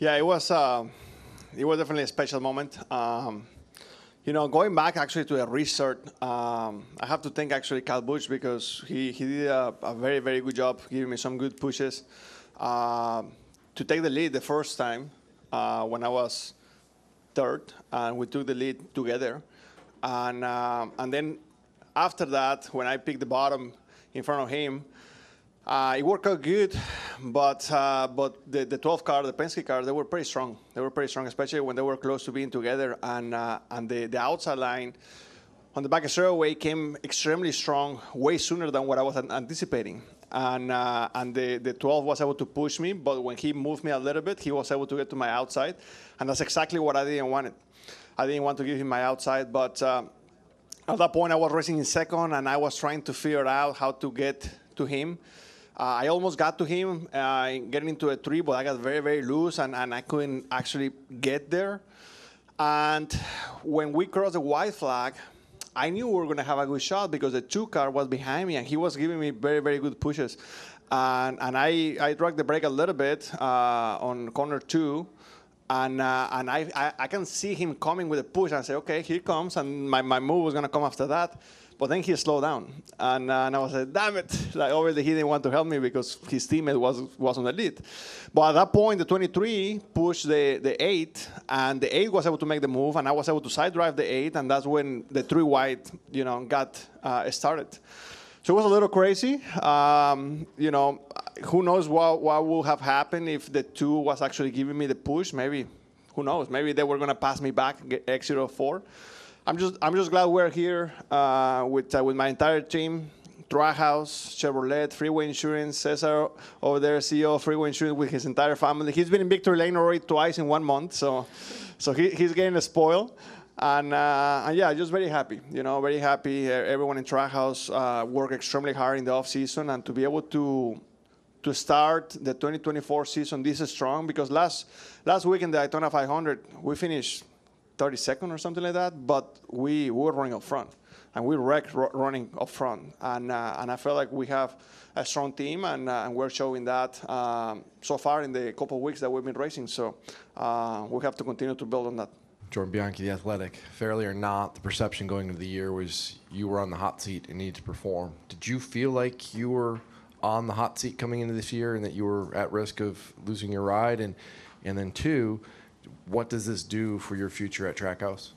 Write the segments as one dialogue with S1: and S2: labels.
S1: Yeah, it was. Uh, it was definitely a special moment. Um, you know, going back actually to a restart, um, I have to thank actually Kyle Busch because he, he did a, a very, very good job giving me some good pushes. Uh, to take the lead the first time uh, when I was third, and we took the lead together. And, uh, and then after that, when I picked the bottom in front of him, uh, it worked out good, but uh, but the, the 12 car, the Penske car, they were pretty strong. They were pretty strong, especially when they were close to being together. And uh, and the, the outside line on the back of straightaway came extremely strong, way sooner than what I was anticipating. And uh, and the, the 12 was able to push me, but when he moved me a little bit, he was able to get to my outside, and that's exactly what I didn't want. I didn't want to give him my outside, but uh, at that point I was racing in second, and I was trying to figure out how to get to him. Uh, I almost got to him uh, getting into a tree, but I got very, very loose and, and I couldn't actually get there. And when we crossed the white flag, I knew we were going to have a good shot because the two car was behind me and he was giving me very, very good pushes. And, and I, I dragged the brake a little bit uh, on corner two. And, uh, and I, I, I, can see him coming with a push. I say, okay, here comes. And my, my move was going to come after that. But then he slowed down, and, uh, and I was like, "Damn it!" Like obviously he didn't want to help me because his teammate was was on the lead. But at that point, the 23 pushed the the eight, and the eight was able to make the move, and I was able to side drive the eight, and that's when the three wide, you know, got uh, started. So it was a little crazy. Um, you know, who knows what what would have happened if the two was actually giving me the push? Maybe, who knows? Maybe they were gonna pass me back, get exit of four. I'm just I'm just glad we're here uh, with uh, with my entire team. Trackhouse, Chevrolet, Freeway Insurance, Cesar over there, CEO of Freeway Insurance with his entire family. He's been in Victory Lane already twice in one month, so so he, he's getting a spoil. And, uh, and, yeah, just very happy. You know, very happy. Everyone in Trackhouse uh, worked extremely hard in the off season, and to be able to to start the 2024 season this strong because last last week in the Daytona 500 we finished 32nd or something like that, but we, we were running up front. And we wrecked running up front. And, uh, and I feel like we have a strong team, and, uh, and we're showing that um, so far in the couple weeks that we've been racing. So uh, we have to continue to build on that.
S2: Jordan Bianchi, The Athletic. Fairly or not, the perception going into the year was you were on the hot seat and needed to perform. Did you feel like you were on the hot seat coming into this year and that you were at risk of losing your ride? And, and then, two, what does this do for your future at Trackhouse?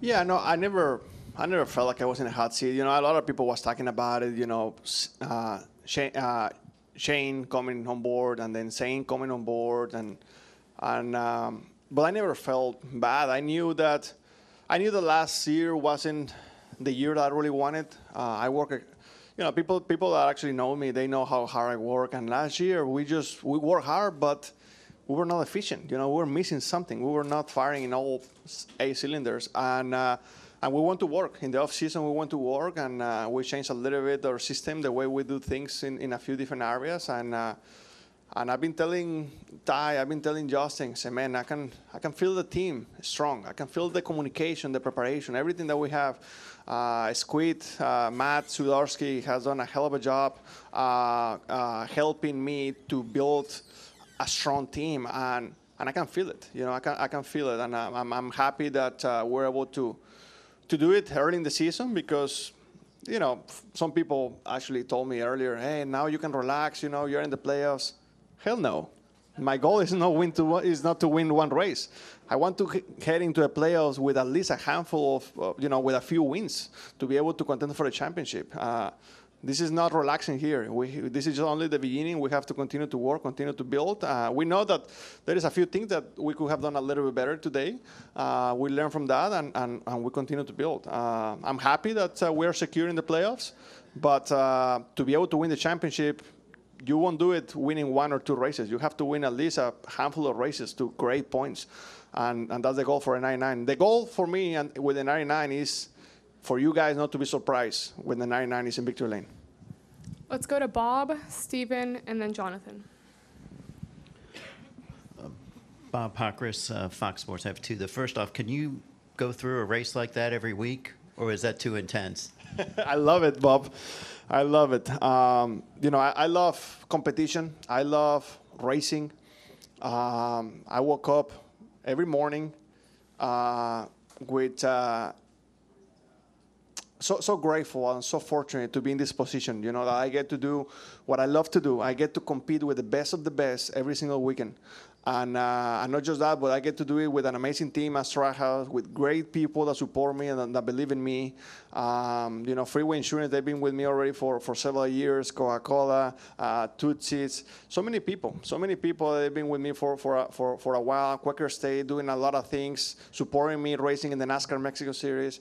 S1: Yeah, no, I never, I never felt like I was in a hot seat. You know, a lot of people was talking about it. You know, uh, Shane, uh, Shane, coming on board, and then Zane coming on board, and and um, but I never felt bad. I knew that, I knew the last year wasn't the year that I really wanted. Uh, I work, you know, people people that actually know me, they know how hard I work. And last year we just we work hard, but we were not efficient. You know, we were missing something. We were not firing in all eight cylinders, and uh, and we want to work in the off season. We want to work, and uh, we changed a little bit our system, the way we do things in, in a few different areas, and. Uh, and I've been telling Ty, I've been telling Justin, say, man, I can, I can feel the team strong. I can feel the communication, the preparation, everything that we have. Uh, Squid, uh, Matt Swiderski has done a hell of a job uh, uh helping me to build a strong team, and and I can feel it. You know, I can I can feel it, and I'm I'm happy that uh, we're able to to do it early in the season because you know some people actually told me earlier, hey, now you can relax. You know, you're in the playoffs. Hell no. My goal is not win to is not to win one race. I want to head into the playoffs with at least a handful of, you know, with a few wins to be able to contend for a championship. Uh, this is not relaxing here. We, this is only the beginning. We have to continue to work, continue to build. Uh, we know that there is a few things that we could have done a little bit better today. Uh, we learn from that, and, and, and we continue to build. Uh, I'm happy that uh, we're secure in the playoffs, but uh, to be able to win the championship, you won't do it winning one or two races. You have to win at least a handful of races to create points, and, and that's the goal for a 99. The goal for me and with the 99 is for you guys not to be surprised when the 99 is in victory lane.
S3: Let's go to Bob, Stephen, and then Jonathan.
S4: Uh, Bob Pockrass, uh, Fox Sports. I have two. The first off, can you go through a race like that every week, or is that too intense?
S1: I love it, Bob. I love it. Um, you know, I, I, love competition. I love racing. Um, I woke up every morning uh, with uh, so so grateful and so fortunate to be in this position. You know that I get to do what I love to do. I get to compete with the best of the best every single weekend, and uh, and not just that, but I get to do it with an amazing team at Trackhouse, with great people that support me and that believe in me. Um, you know, Freeway Insurance they've been with me already for, for several years. Coca-Cola, uh, Tootsie's, so many people, so many people they've been with me for for a, for for a while. Quaker State doing a lot of things, supporting me, racing in the NASCAR Mexico Series.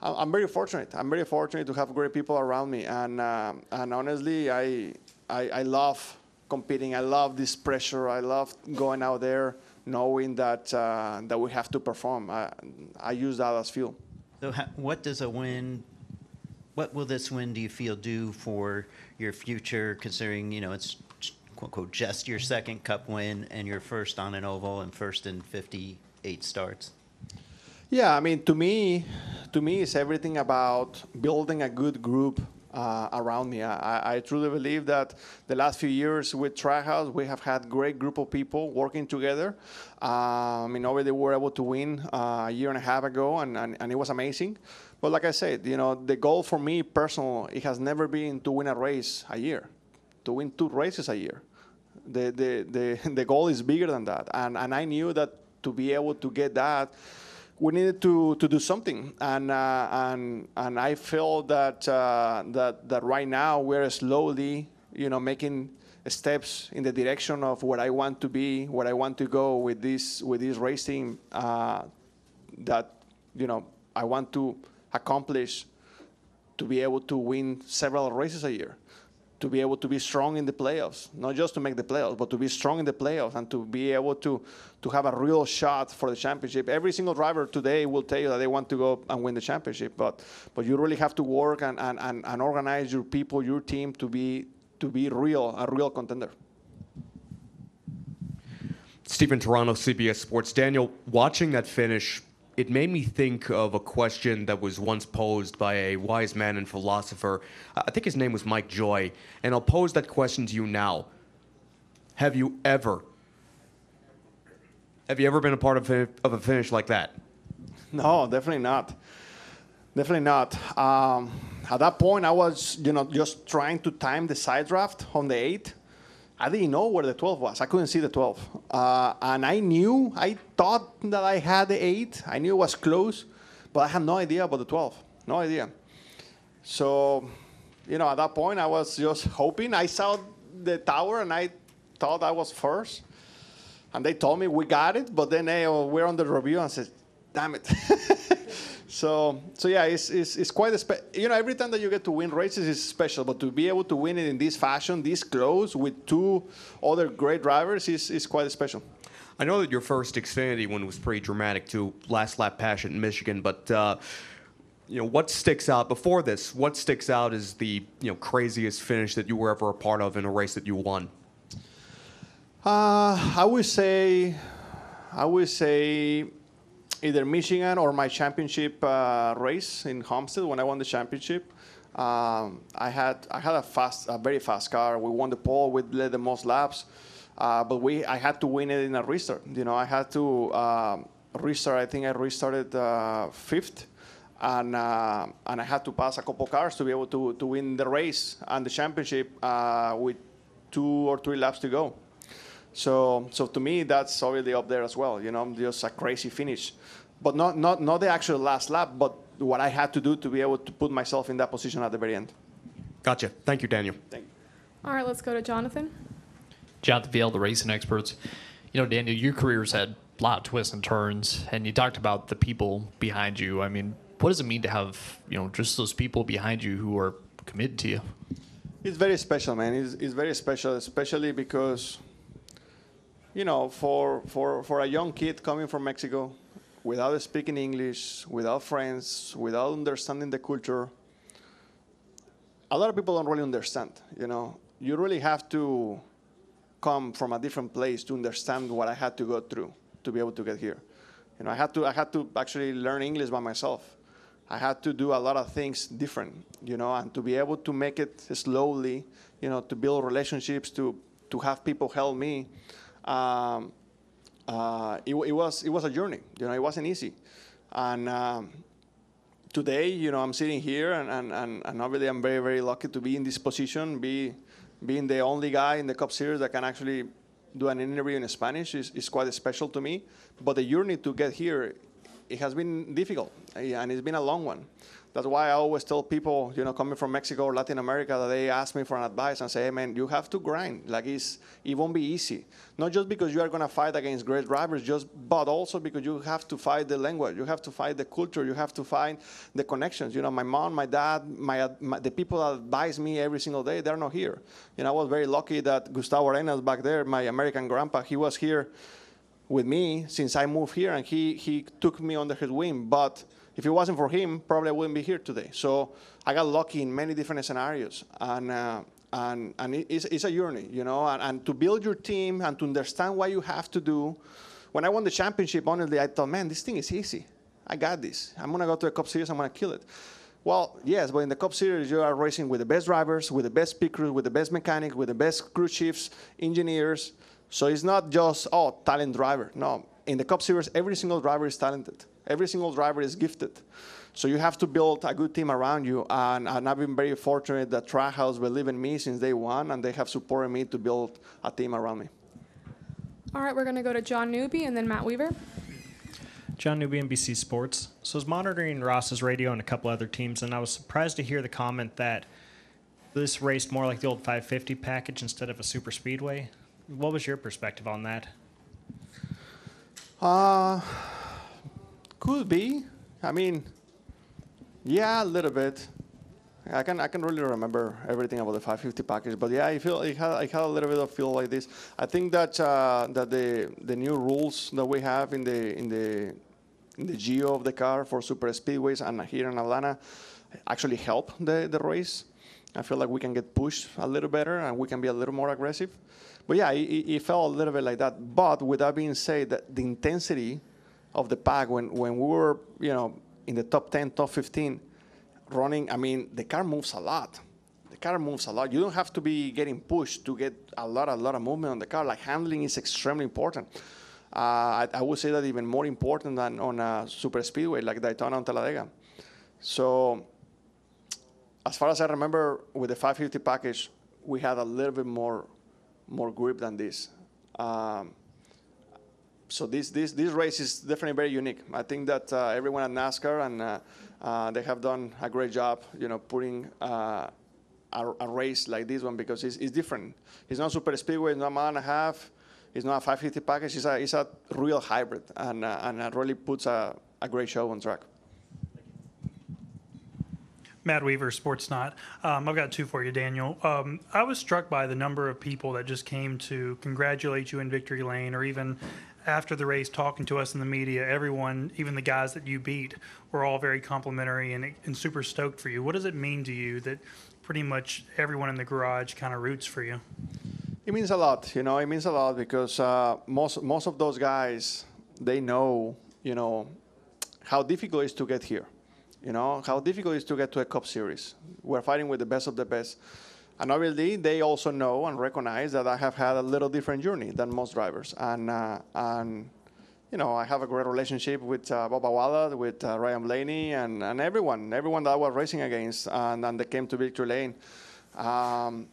S1: I'm very fortunate. I'm very fortunate to have great people around me, and um and honestly, I, I I love competing. I love this pressure. I love going out there, knowing that uh, that we have to perform. I, I use that as fuel.
S4: So ha- what does a win, what will this win, do you feel, do for your future, considering, you know, it's quote, unquote, just your second cup win and your first on an oval and first in 58 starts?
S1: Yeah, I mean, to me, to me, it's everything about building a good group uh, around me. I, I truly believe that the last few years with Trackhouse, we have had great group of people working together. I mean, already we were able to win uh, a year and a half ago, and, and, and it was amazing. But like I said, you know, the goal for me personal, it has never been to win a race a year, to win two races a year. The, the, the, the goal is bigger than that. And, and I knew that to be able to get that, we needed to, to do something, and uh, and and I feel that uh, that that right now we're slowly, you know, making steps in the direction of where I want to be, where I want to go with this with this racing. Uh, that you know I want to accomplish to be able to win several races a year, to be able to be strong in the playoffs, not just to make the playoffs, but to be strong in the playoffs and to be able to to have a real shot for the championship. Every single driver today will tell you that they want to go and win the championship, but but you really have to work and, and, and, and organize your people, your team to be to be real, a real contender.
S5: Stephen Taranto, CBS Sports. Daniel, watching that finish, it made me think of a question that was once posed by a wise man and philosopher. I think his name was Mike Joy. And I'll pose that question to you now. Have you ever, have you ever been a part of of a finish like that?
S1: No, definitely not. Definitely not. Um, at that point, I was, you know, just trying to time the side draft on the eight. I didn't know where the 12 was. I couldn't see the 12. Uh, and I knew, I thought that I had the eight. I knew it was close, but I had no idea about the 12. No idea. So, you know, at that point, I was just hoping. I saw the tower and I thought I was first. And they told me we got it, but then they we're on the review and said, damn it. so, so yeah, it's, it's, it's quite a spe- you know every time that you get to win races is special, but to be able to win it in this fashion, this close with two other great drivers is, is quite special.
S5: I know that your first Xfinity one was pretty dramatic too, last lap passion in Michigan, but uh, you know what sticks out before this? What sticks out is the you know craziest finish that you were ever a part of in a race that you won.
S1: Uh, I would say, I would say, either Michigan or my championship uh, race in Homestead when I won the championship. Um, I had I had a fast, a very fast car. We won the pole. We led the most laps, uh, but we I had to win it in a restart. You know, I had to um, restart. I think I restarted uh, fifth, and uh, and I had to pass a couple cars to be able to to win the race and the championship uh, with two or three laps to go. So, so to me, that's already up there as well. You know, just a crazy finish, but not not not the actual last lap, but what I had to do to be able to put myself in that position at the very end.
S5: Gotcha. Thank you, Daniel.
S1: Thank you.
S3: All right, let's go to Jonathan.
S6: Jonathan Vail, the racing experts. You know, Daniel, your career's had a lot of twists and turns, and you talked about the people behind you. I mean, what does it mean to have, you know, just those people behind you who are committed to you?
S1: It's very special, man. It's, it's very special, especially because, you know, for, for, for a young kid coming from Mexico, without speaking English, without friends, without understanding the culture, a lot of people don't really understand. You know, you really have to come from a different place to understand what I had to go through to be able to get here. You know, I had to I had to actually learn English by myself. I had to do a lot of things different, you know, and to be able to make it slowly, you know, to build relationships, to to have people help me. Um, uh, it, it was it was a journey. You know, it wasn't easy, and. Um, today, you know, I'm sitting here, and, and, and, and obviously I'm very, very lucky to be in this position, be being the only guy in the Cup Series that can actually do an interview in Spanish is, is quite special to me. But the journey to get here, it has been difficult, eh, and it's been a long one. That's why I always tell people, you know, coming from Mexico or Latin America, that they ask me for an advice and say, hey, man, you have to grind. Like, it's, it won't be easy. Not just because you are going to fight against great drivers, just, but also because you have to fight the language, you have to fight the culture, you have to find the connections. You know, my mom, my dad, my, my the people that advise me every single day, they're not here. You know, I was very lucky that Gustavo Arenas back there, my American grandpa, he was here with me since I moved here, and he, he took me under his wing. But if it wasn't for him, probably I wouldn't be here today. So I got lucky in many different scenarios, and uh, and and it's, it's a journey, you know. And, and to build your team and to understand what you have to do. When I won the championship, honestly, I thought, man, this thing is easy. I got this. I'm gonna go to a Cup Series. I'm gonna kill it. Well, yes, but in the Cup Series, you are racing with the best drivers, with the best crews, with the best mechanic, with the best crew chiefs, engineers. So it's not just oh talent driver. No, in the Cup Series, every single driver is talented. Every single driver is gifted. So you have to build a good team around you. And, and I've been very fortunate that Trackhouse believed in me since day one, and they have supported me to build a team around me.
S3: All right, we're going to go to John Newby and then Matt Weaver.
S7: John Newby, NBC Sports. So I was monitoring Ross's radio and a couple other teams, and I was surprised to hear the comment that this raced more like the old 550 package instead of a super speedway. What was your perspective on that?
S1: Uh, could be. I mean, yeah, a little bit. I can I can really remember everything about the 550 package, but yeah, I feel I had, I had a little bit of feel like this. I think that uh, that the the new rules that we have in the in the in the geo of the car for super speedways and here in Atlanta actually help the the race. I feel like we can get pushed a little better and we can be a little more aggressive. But yeah, it, it felt a little bit like that. But with that being said, that the intensity of the pack when, when we were, you know, in the top 10, top 15, running, I mean, the car moves a lot. The car moves a lot. You don't have to be getting pushed to get a lot, a lot of movement on the car. Like handling is extremely important. Uh, I, I, would say that even more important than on a super speedway like Daytona and Talladega. So, as far as I remember, with the 550 package, we had a little bit more, more grip than this. Um, so this, this, this race is definitely very unique. I think that uh, everyone at NASCAR and uh, uh, they have done a great job, you know, putting uh, a, a, race like this one because it's, it's, different. It's not super speedway, it's not a mile and a half, it's not a 550 package. It's a, it's a real hybrid, and uh, and it really puts a, a great show on track.
S8: Matt Weaver, Sportsnaut. Um, I've got two for you, Daniel. Um, I was struck by the number of people that just came to congratulate you in victory lane, or even after the race talking to us in the media, everyone, even the guys that you beat, were all very complimentary and, and super stoked for you. What does it mean to you that pretty much everyone in the garage kind of roots for you?
S1: It means a lot, you know. It means a lot because uh, most most of those guys they know, you know, how difficult it is to get here. You know how difficult it is to get to a Cup Series. We're fighting with the best of the best. And obviously, they also know and recognize that I have had a little different journey than most drivers. And, uh, and you know, I have a great relationship with uh, Bubba Wallace, with uh, Ryan Blaney, and, and everyone, everyone that I was racing against, and, and they came to Victory Lane. Um,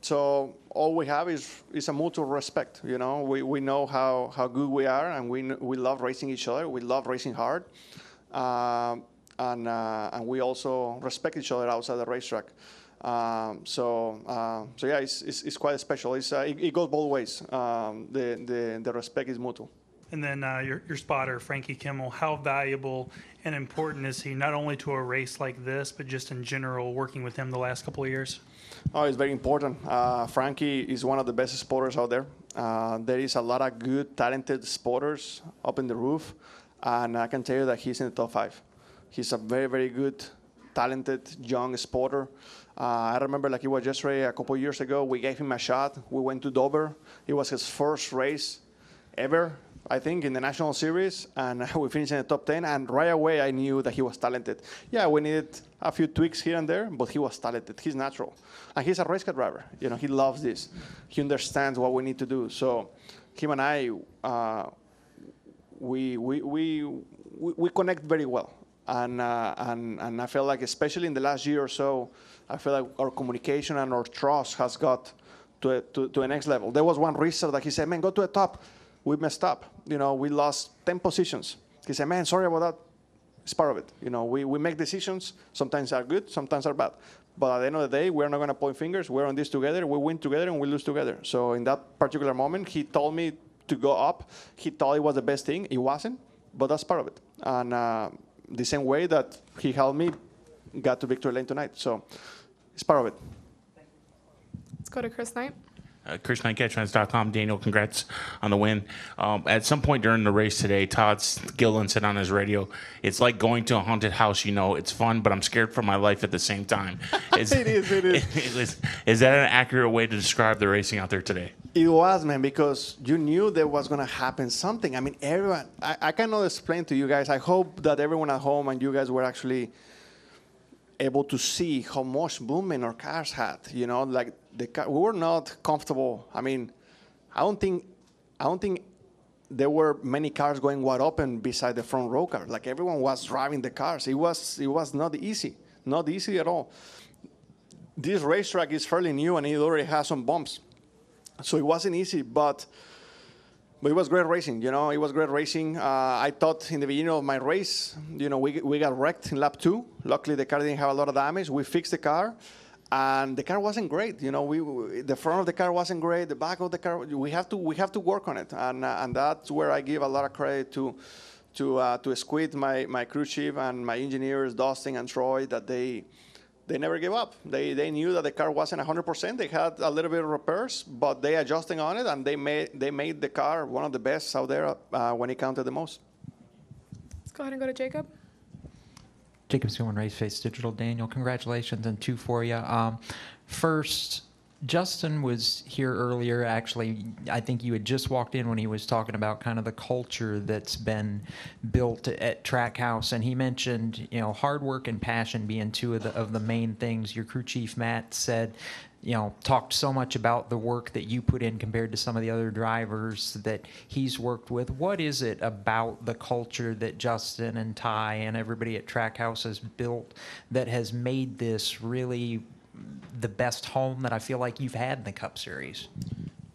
S1: so all we have is, is a mutual respect. You know, we, we know how, how good we are, and we, we love racing each other. We love racing hard. Um, and, uh, and we also respect each other outside the racetrack. Um, so, uh, so yeah, it's, it's, it's, quite special. It's, uh, it, it, goes both ways. Um, the, the, the respect is mutual.
S8: And then uh, your, your spotter, Frankie Kimmel, how valuable and important is he not only to a race like this, but just in general, working with him the last couple of years?
S1: Oh, it's very important. Uh, Frankie is one of the best spotters out there. Uh, there is a lot of good, talented spotters up in the roof, and I can tell you that he's in the top five. He's a very, very good, talented young sporter. Uh, I remember like it was yesterday, a couple years ago, we gave him a shot. We went to Dover. It was his first race ever, I think, in the national series, and we finished in the top 10. And right away, I knew that he was talented. Yeah, we needed a few tweaks here and there, but he was talented. He's natural, and he's a race car driver. You know, he loves this. He understands what we need to do. So him and I, uh, we, we, we, we, we connect very well. And, uh, and, and I feel like, especially in the last year or so, I feel like our communication and our trust has got to a, to, to a next level. There was one racer that he said, man, go to the top. We messed up. You know, we lost 10 positions. He said, man, sorry about that. It's part of it. You know, we, we make decisions. Sometimes are good, sometimes are bad. But at the end of the day, we're not going to point fingers. We're on this together. We win together and we lose together. So in that particular moment, he told me to go up. He thought it was the best thing. It wasn't, but that's part of it. And uh, the same way that he helped me got to victory lane tonight. So it's part of it.
S3: Let's go to Chris Knight.
S9: Uh, Chris Knight, Catchfence.com. Daniel, congrats on the win. Um, at some point during the race today, Todd Gilliland said on his radio, "It's like going to a haunted house. You know, it's fun, but I'm scared for my life at the same time." Is,
S1: It is, it is.
S9: is, is that an accurate way to describe the racing out there today?
S1: It was, man, because you knew there was going to happen something. I mean, everyone, I, I cannot explain to you guys. I hope that everyone at home and you guys were actually able to see how much movement our cars had. You know, like the car, we were not comfortable. I mean, I don't think, I don't think there were many cars going wide open beside the front row car. Like everyone was driving the cars. It was, it was not easy, not easy at all. This racetrack is fairly new and it already has some bumps so it wasn't easy, but but it was great racing. You know, it was great racing. Uh, I thought in the beginning of my race, you know, we we got wrecked in lap two. Luckily, the car didn't have a lot of damage. We fixed the car, and the car wasn't great. You know, we, the front of the car wasn't great. The back of the car, we have to we have to work on it, and uh, and that's where I give a lot of credit to. To, uh, to Squid, my, my crew chief, and my engineers, Dustin and Troy, that they, they never gave up. They, they knew that the car wasn't 100%. They had a little bit of repairs, but they adjusting on it, and they made, they made the car one of the best out there uh, when it counted the most.
S3: Let's go ahead and go to Jacob.
S10: Jacob Seelman, Race Face Digital. Daniel, congratulations and two for you. Um, first, Justin was here earlier. Actually, I think you had just walked in when he was talking about kind of the culture that's been built at Trackhouse, and he mentioned you know hard work and passion being two of the of the main things. Your crew chief Matt said, you know, talked so much about the work that you put in compared to some of the other drivers that he's worked with. What is it about the culture that Justin and Ty and everybody at Trackhouse has built that has made this really the best home that I feel like you've had in the Cup Series.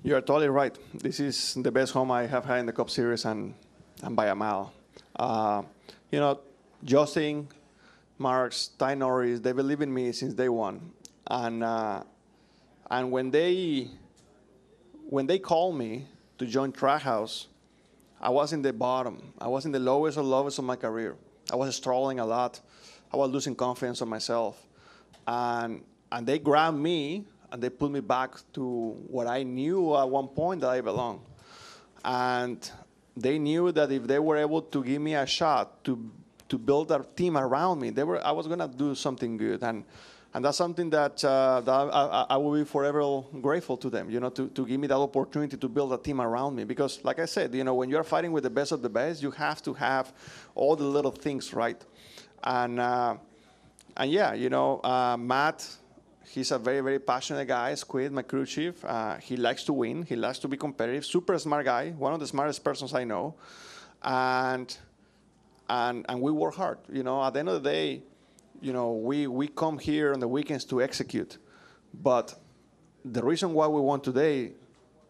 S1: You are totally right. This is the best home I have had in the Cup Series, and, and by a mile. Uh, you know, Justin, Marks, Ty Norris, they believe in me since day one, and uh, and when they when they called me to join Trackhouse, I was in the bottom. I was in the lowest of lowest of my career. I was struggling a lot. I was losing confidence on myself, and and they grabbed me and they put me back to what I knew at one point that I belong. And they knew that if they were able to give me a shot to to build a team around me, they were I was gonna do something good. And and that's something that, uh, that I, I, will be forever grateful to them, you know, to, to give me that opportunity to build a team around me. Because, like I said, you know, when you're fighting with the best of the best, you have to have all the little things right. And, uh, and yeah, you know, uh, Matt, he's a very, very passionate guy. Squid, my crew chief. Uh, he likes to win. He likes to be competitive. Super smart guy. One of the smartest persons I know. And and and we work hard. You know, at the end of the day, you know, we we come here on the weekends to execute. But the reason why we won today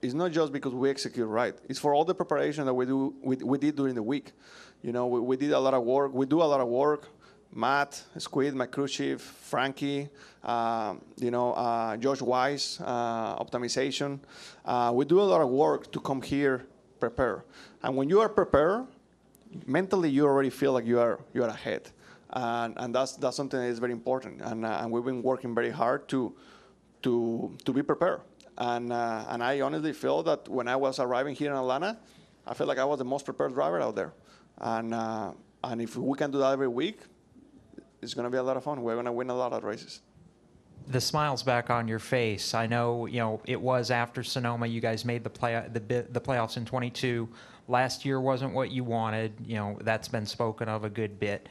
S1: is not just because we execute right. It's for all the preparation that we do we, we did during the week. You know, we, we did a lot of work. We do a lot of work. Matt, Squid, my crew chief, Frankie, uh, you know, uh, Josh Wise, uh, optimization. Uh, we do a lot of work to come here prepare. And when you are prepared, mentally you already feel like you are you are ahead. And, and that's that's something that is very important. And, uh, and we've been working very hard to to to be prepared. And uh, and I honestly feel that when I was arriving here in Atlanta, I felt like I was the most prepared driver out there. And and if we can do that every week, it's going to be a lot of fun. We're going to win a lot of races.
S10: The smile's back on your face. I know, you know, it was after Sonoma. You guys made the play the the playoffs in 22. Last year wasn't what you wanted. You know, that's been spoken of a good bit.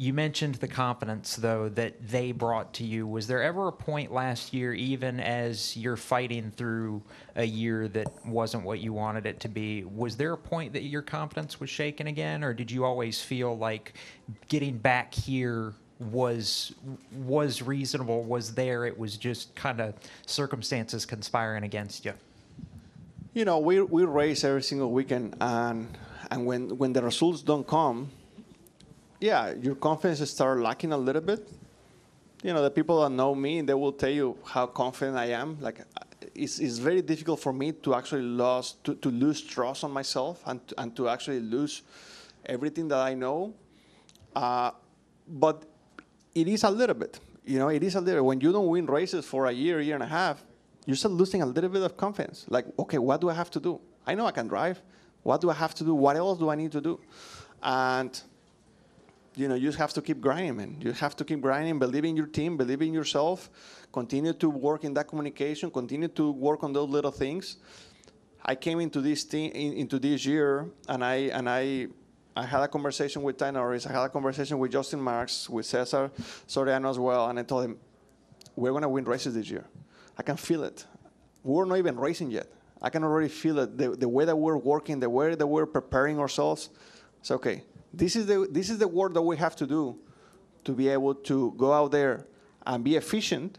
S10: You mentioned the confidence, though, that they brought to you. Was there ever a point last year, even as you're fighting through a year that wasn't what you wanted it to be, was there a point that your confidence was shaken again, or did you always feel like getting back here was was reasonable, was there? It was just kind of circumstances conspiring against you.
S1: You know, we we race every single weekend, and and when when the results don't come, yeah, your confidence start lacking a little bit. You know, the people that know me, they will tell you how confident I am. Like, it's, it's very difficult for me to actually lose to, to lose trust on myself and to, and to actually lose everything that I know. Uh, but it is a little bit. You know, it is a little. When you don't win races for a year, year and a half, you start losing a little bit of confidence. Like, okay, what do I have to do? I know I can drive. What do I have to do? What else do I need to do? And you know, you just have to keep grinding, man. You have to keep grinding, believe in your team, believe in yourself, continue to work in that communication, continue to work on those little things. I came into this team in, into this year, and I and I I had a conversation with Ty Norris. I had a conversation with Justin Marks, with Cesar Soriano as well, and I told him, we're going to win races this year. I can feel it. We're not even racing yet. I can already feel it. The, the way that we're working, the way that we're preparing ourselves. It's okay. This is the this is the work that we have to do to be able to go out there and be efficient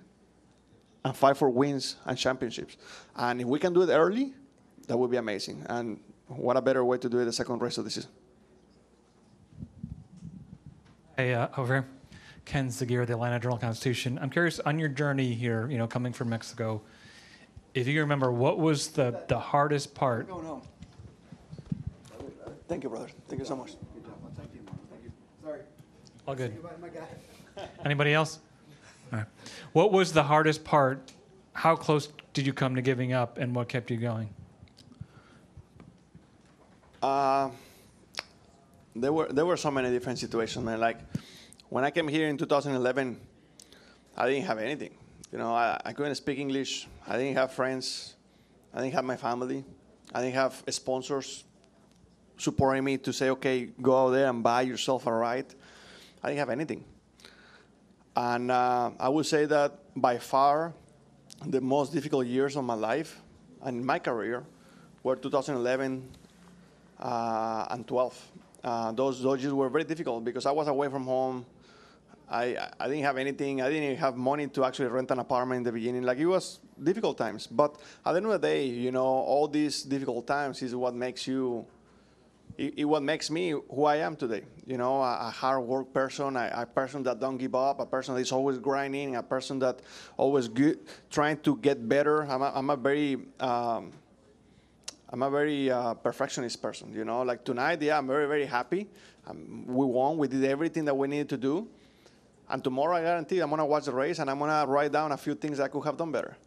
S1: and fight for wins and championships. And if we can do it early, that would be amazing. And what a better way to do it the second race of the season.
S11: Hey, uh, over here. Ken Sugiura, the Atlanta Journal Constitution. I'm curious on your journey here, you know, coming from Mexico, if you remember, what was the, the hardest part?
S1: No, no. Thank you, brother. Thank you so much. Thank you. Thank you. Sorry.
S11: All good. Anybody else? All right. What was the hardest part? How close did you come to giving up, and what kept you going?
S1: Uh, there were there were so many different situations, man. Like when I came here in 2011, I didn't have anything. You know, I, I couldn't speak English. I didn't have friends. I didn't have my family. I didn't have sponsors supporting me to say, okay, go out there and buy yourself a ride. I didn't have anything. And uh, I would say that by far, the most difficult years of my life and my career were 2011 uh, and 12. Uh, those those years were very difficult because I was away from home. I I didn't have anything. I didn't have money to actually rent an apartment in the beginning. Like it was difficult times. But at the end of the day, you know, all these difficult times is what makes you. It, it what makes me who I am today. You know, a, a hard work person, a, a, person that don't give up, a person that is always grinding, a person that always good, trying to get better. I'm a, I'm a very um, I'm a very uh, perfectionist person, you know. Like tonight, yeah, I'm very, very happy. Um, we won. We did everything that we needed to do. And tomorrow, I guarantee I'm gonna watch the race and I'm gonna write down a few things I could have done better,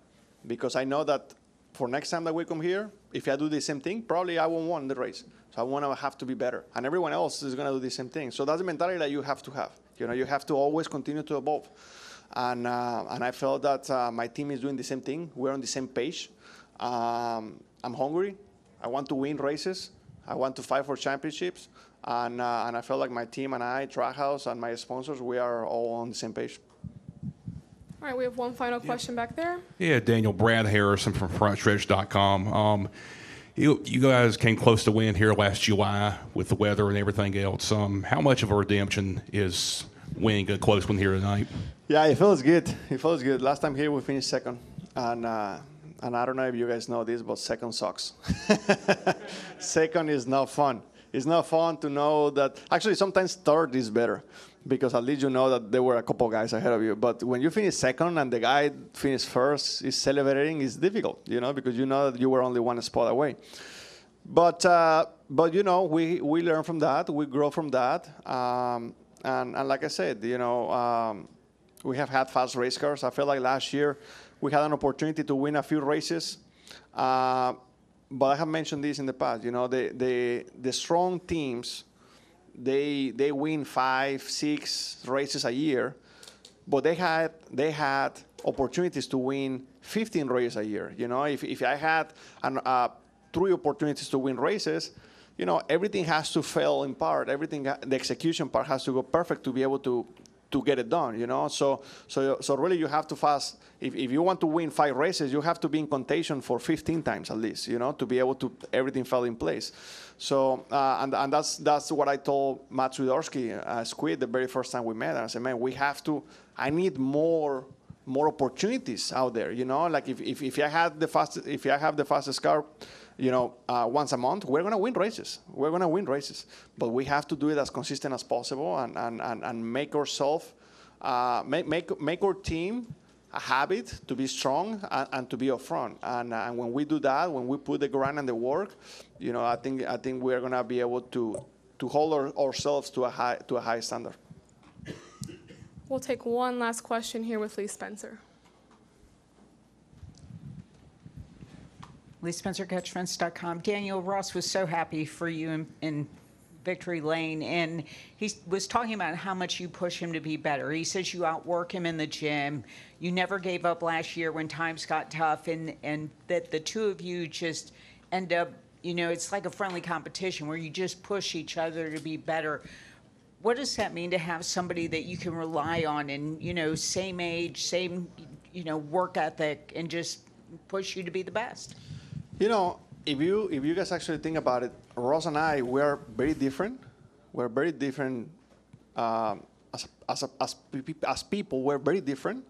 S1: because I know that for next time that we come here, if I do the same thing, probably I won't win the race. So I want to have to be better, and everyone else is gonna do the same thing. So that's the mentality that you have to have. You know, you have to always continue to evolve. And uh, and I felt that uh, my team is doing the same thing. We're on the same page. Um, I'm hungry. I want to win races. I want to fight for championships. And, uh, and I felt like my team and I, Trackhouse and my sponsors, we are all on the same page.
S3: All right, we have one final question back there.
S12: Yeah, Daniel Brad Harrison from FrontStretch.com. Um, you, you guys came close to win here last July with the weather and everything else. Um, how much of a redemption is winning a close one here tonight?
S1: Yeah, it feels good. It feels good. Last time here we finished second, and uh, and I don't know if you guys know this, but second sucks. second is not fun. It's not fun to know that. Actually, sometimes third is better because at least you know that there were a couple guys ahead of you. But when you finish second and the guy finished first is celebrating, it's difficult, you know, because you know that you were only one spot away. But uh, but you know, we we learn from that, we grow from that, um, and and like I said, you know, um, we have had fast race cars. I feel like last year we had an opportunity to win a few races. Uh, but I have mentioned this in the past. You know, the the the strong teams, they they win five, six races a year, but they had they had opportunities to win 15 races a year. You know, if if I had an, uh, three opportunities to win races, you know, everything has to fail in part. Everything, the execution part has to go perfect to be able to to get it done. You know, so so so really, you have to fast. If, if you want to win five races, you have to be in contention for 15 times at least. You know, to be able to everything fell in place. So uh, and and that's that's what I told Matt Swiderski, uh, Squid, the very first time we met. I said, man, we have to. I need more more opportunities out there. You know, like if, if, if I had the fastest, if I have the fastest car, you know, uh, once a month, we're gonna win races. We're gonna win races, but we have to do it as consistent as possible and and, and, and make ourselves, uh, make make make our team a habit to be strong and, and to be upfront. And, uh, and when we do that, when we put the grind and the work, you know, I think I think we're gonna be able to to hold our, ourselves to a high to a high standard.
S3: We'll take one last question here with Lee Spencer.
S13: Lee Daniel Ross was so happy for you in, in Victory Lane, and he was talking about how much you push him to be better. He says you outwork him in the gym. You never gave up last year when times got tough, and, and that the two of you just end up, you know, it's like a friendly competition where you just push each other to be better. What does that mean to have somebody that you can rely on and, you know, same age, same, you know, work ethic, and just push you to be the best?
S1: You know, if you if you guys actually think about it, Ross and I we're very different. We're very different um, as as as, as people. We're very different,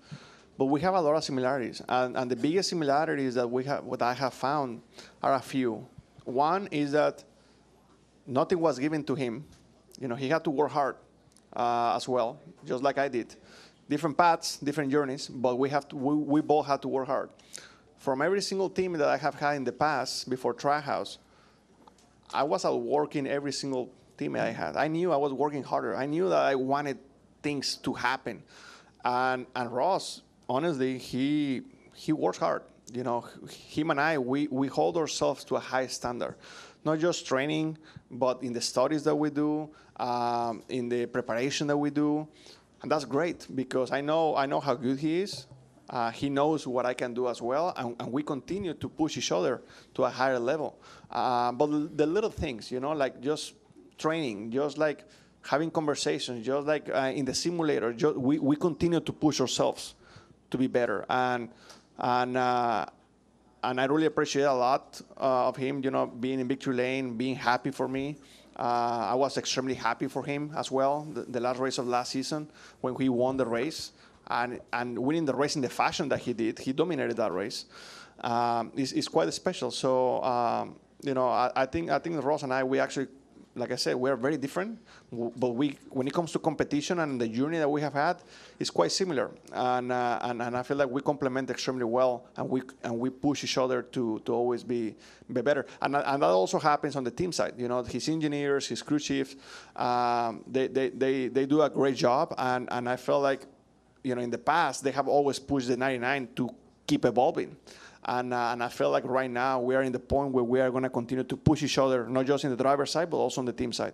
S1: but we have a lot of similarities. And, and the biggest similarities that we have, what I have found, are a few. One is that nothing was given to him. You know, he had to work hard uh, as well, just like I did. Different paths, different journeys, but we have to. We, we both had to work hard from every single team that I have had in the past before Trackhouse, I was out working every single team I had. I knew I was working harder. I knew that I wanted things to happen. And and Ross, honestly, he he works hard. You know, him and I, we, we hold ourselves to a high standard. Not just training, but in the studies that we do, um, in the preparation that we do. And that's great because I know I know how good he is. Uh, he knows what I can do as well, and, and, we continue to push each other to a higher level. Uh, but the little things, you know, like just training, just like having conversations, just like uh, in the simulator, just, we, we continue to push ourselves to be better. And and uh, and I really appreciate a lot uh, of him, you know, being in victory lane, being happy for me. Uh, I was extremely happy for him as well. The, the last race of last season when he won the race and, and winning the race in the fashion that he did, he dominated that race. Um, is, is quite special. So um, you know, I, I, think I think Ross and I we actually, like I said, we're very different. But we, when it comes to competition and the journey that we have had, it's quite similar. And uh, and, and I feel like we complement extremely well, and we and we push each other to, to always be be better. And and that also happens on the team side. You know, his engineers, his crew chiefs, um, they, they they they do a great job. And and I feel like you know, in the past, they have always pushed the 99 to keep evolving. And, uh, and I feel like right now we are in the point where we are going to continue to push each other, not just in the driver's side, but also on the team side.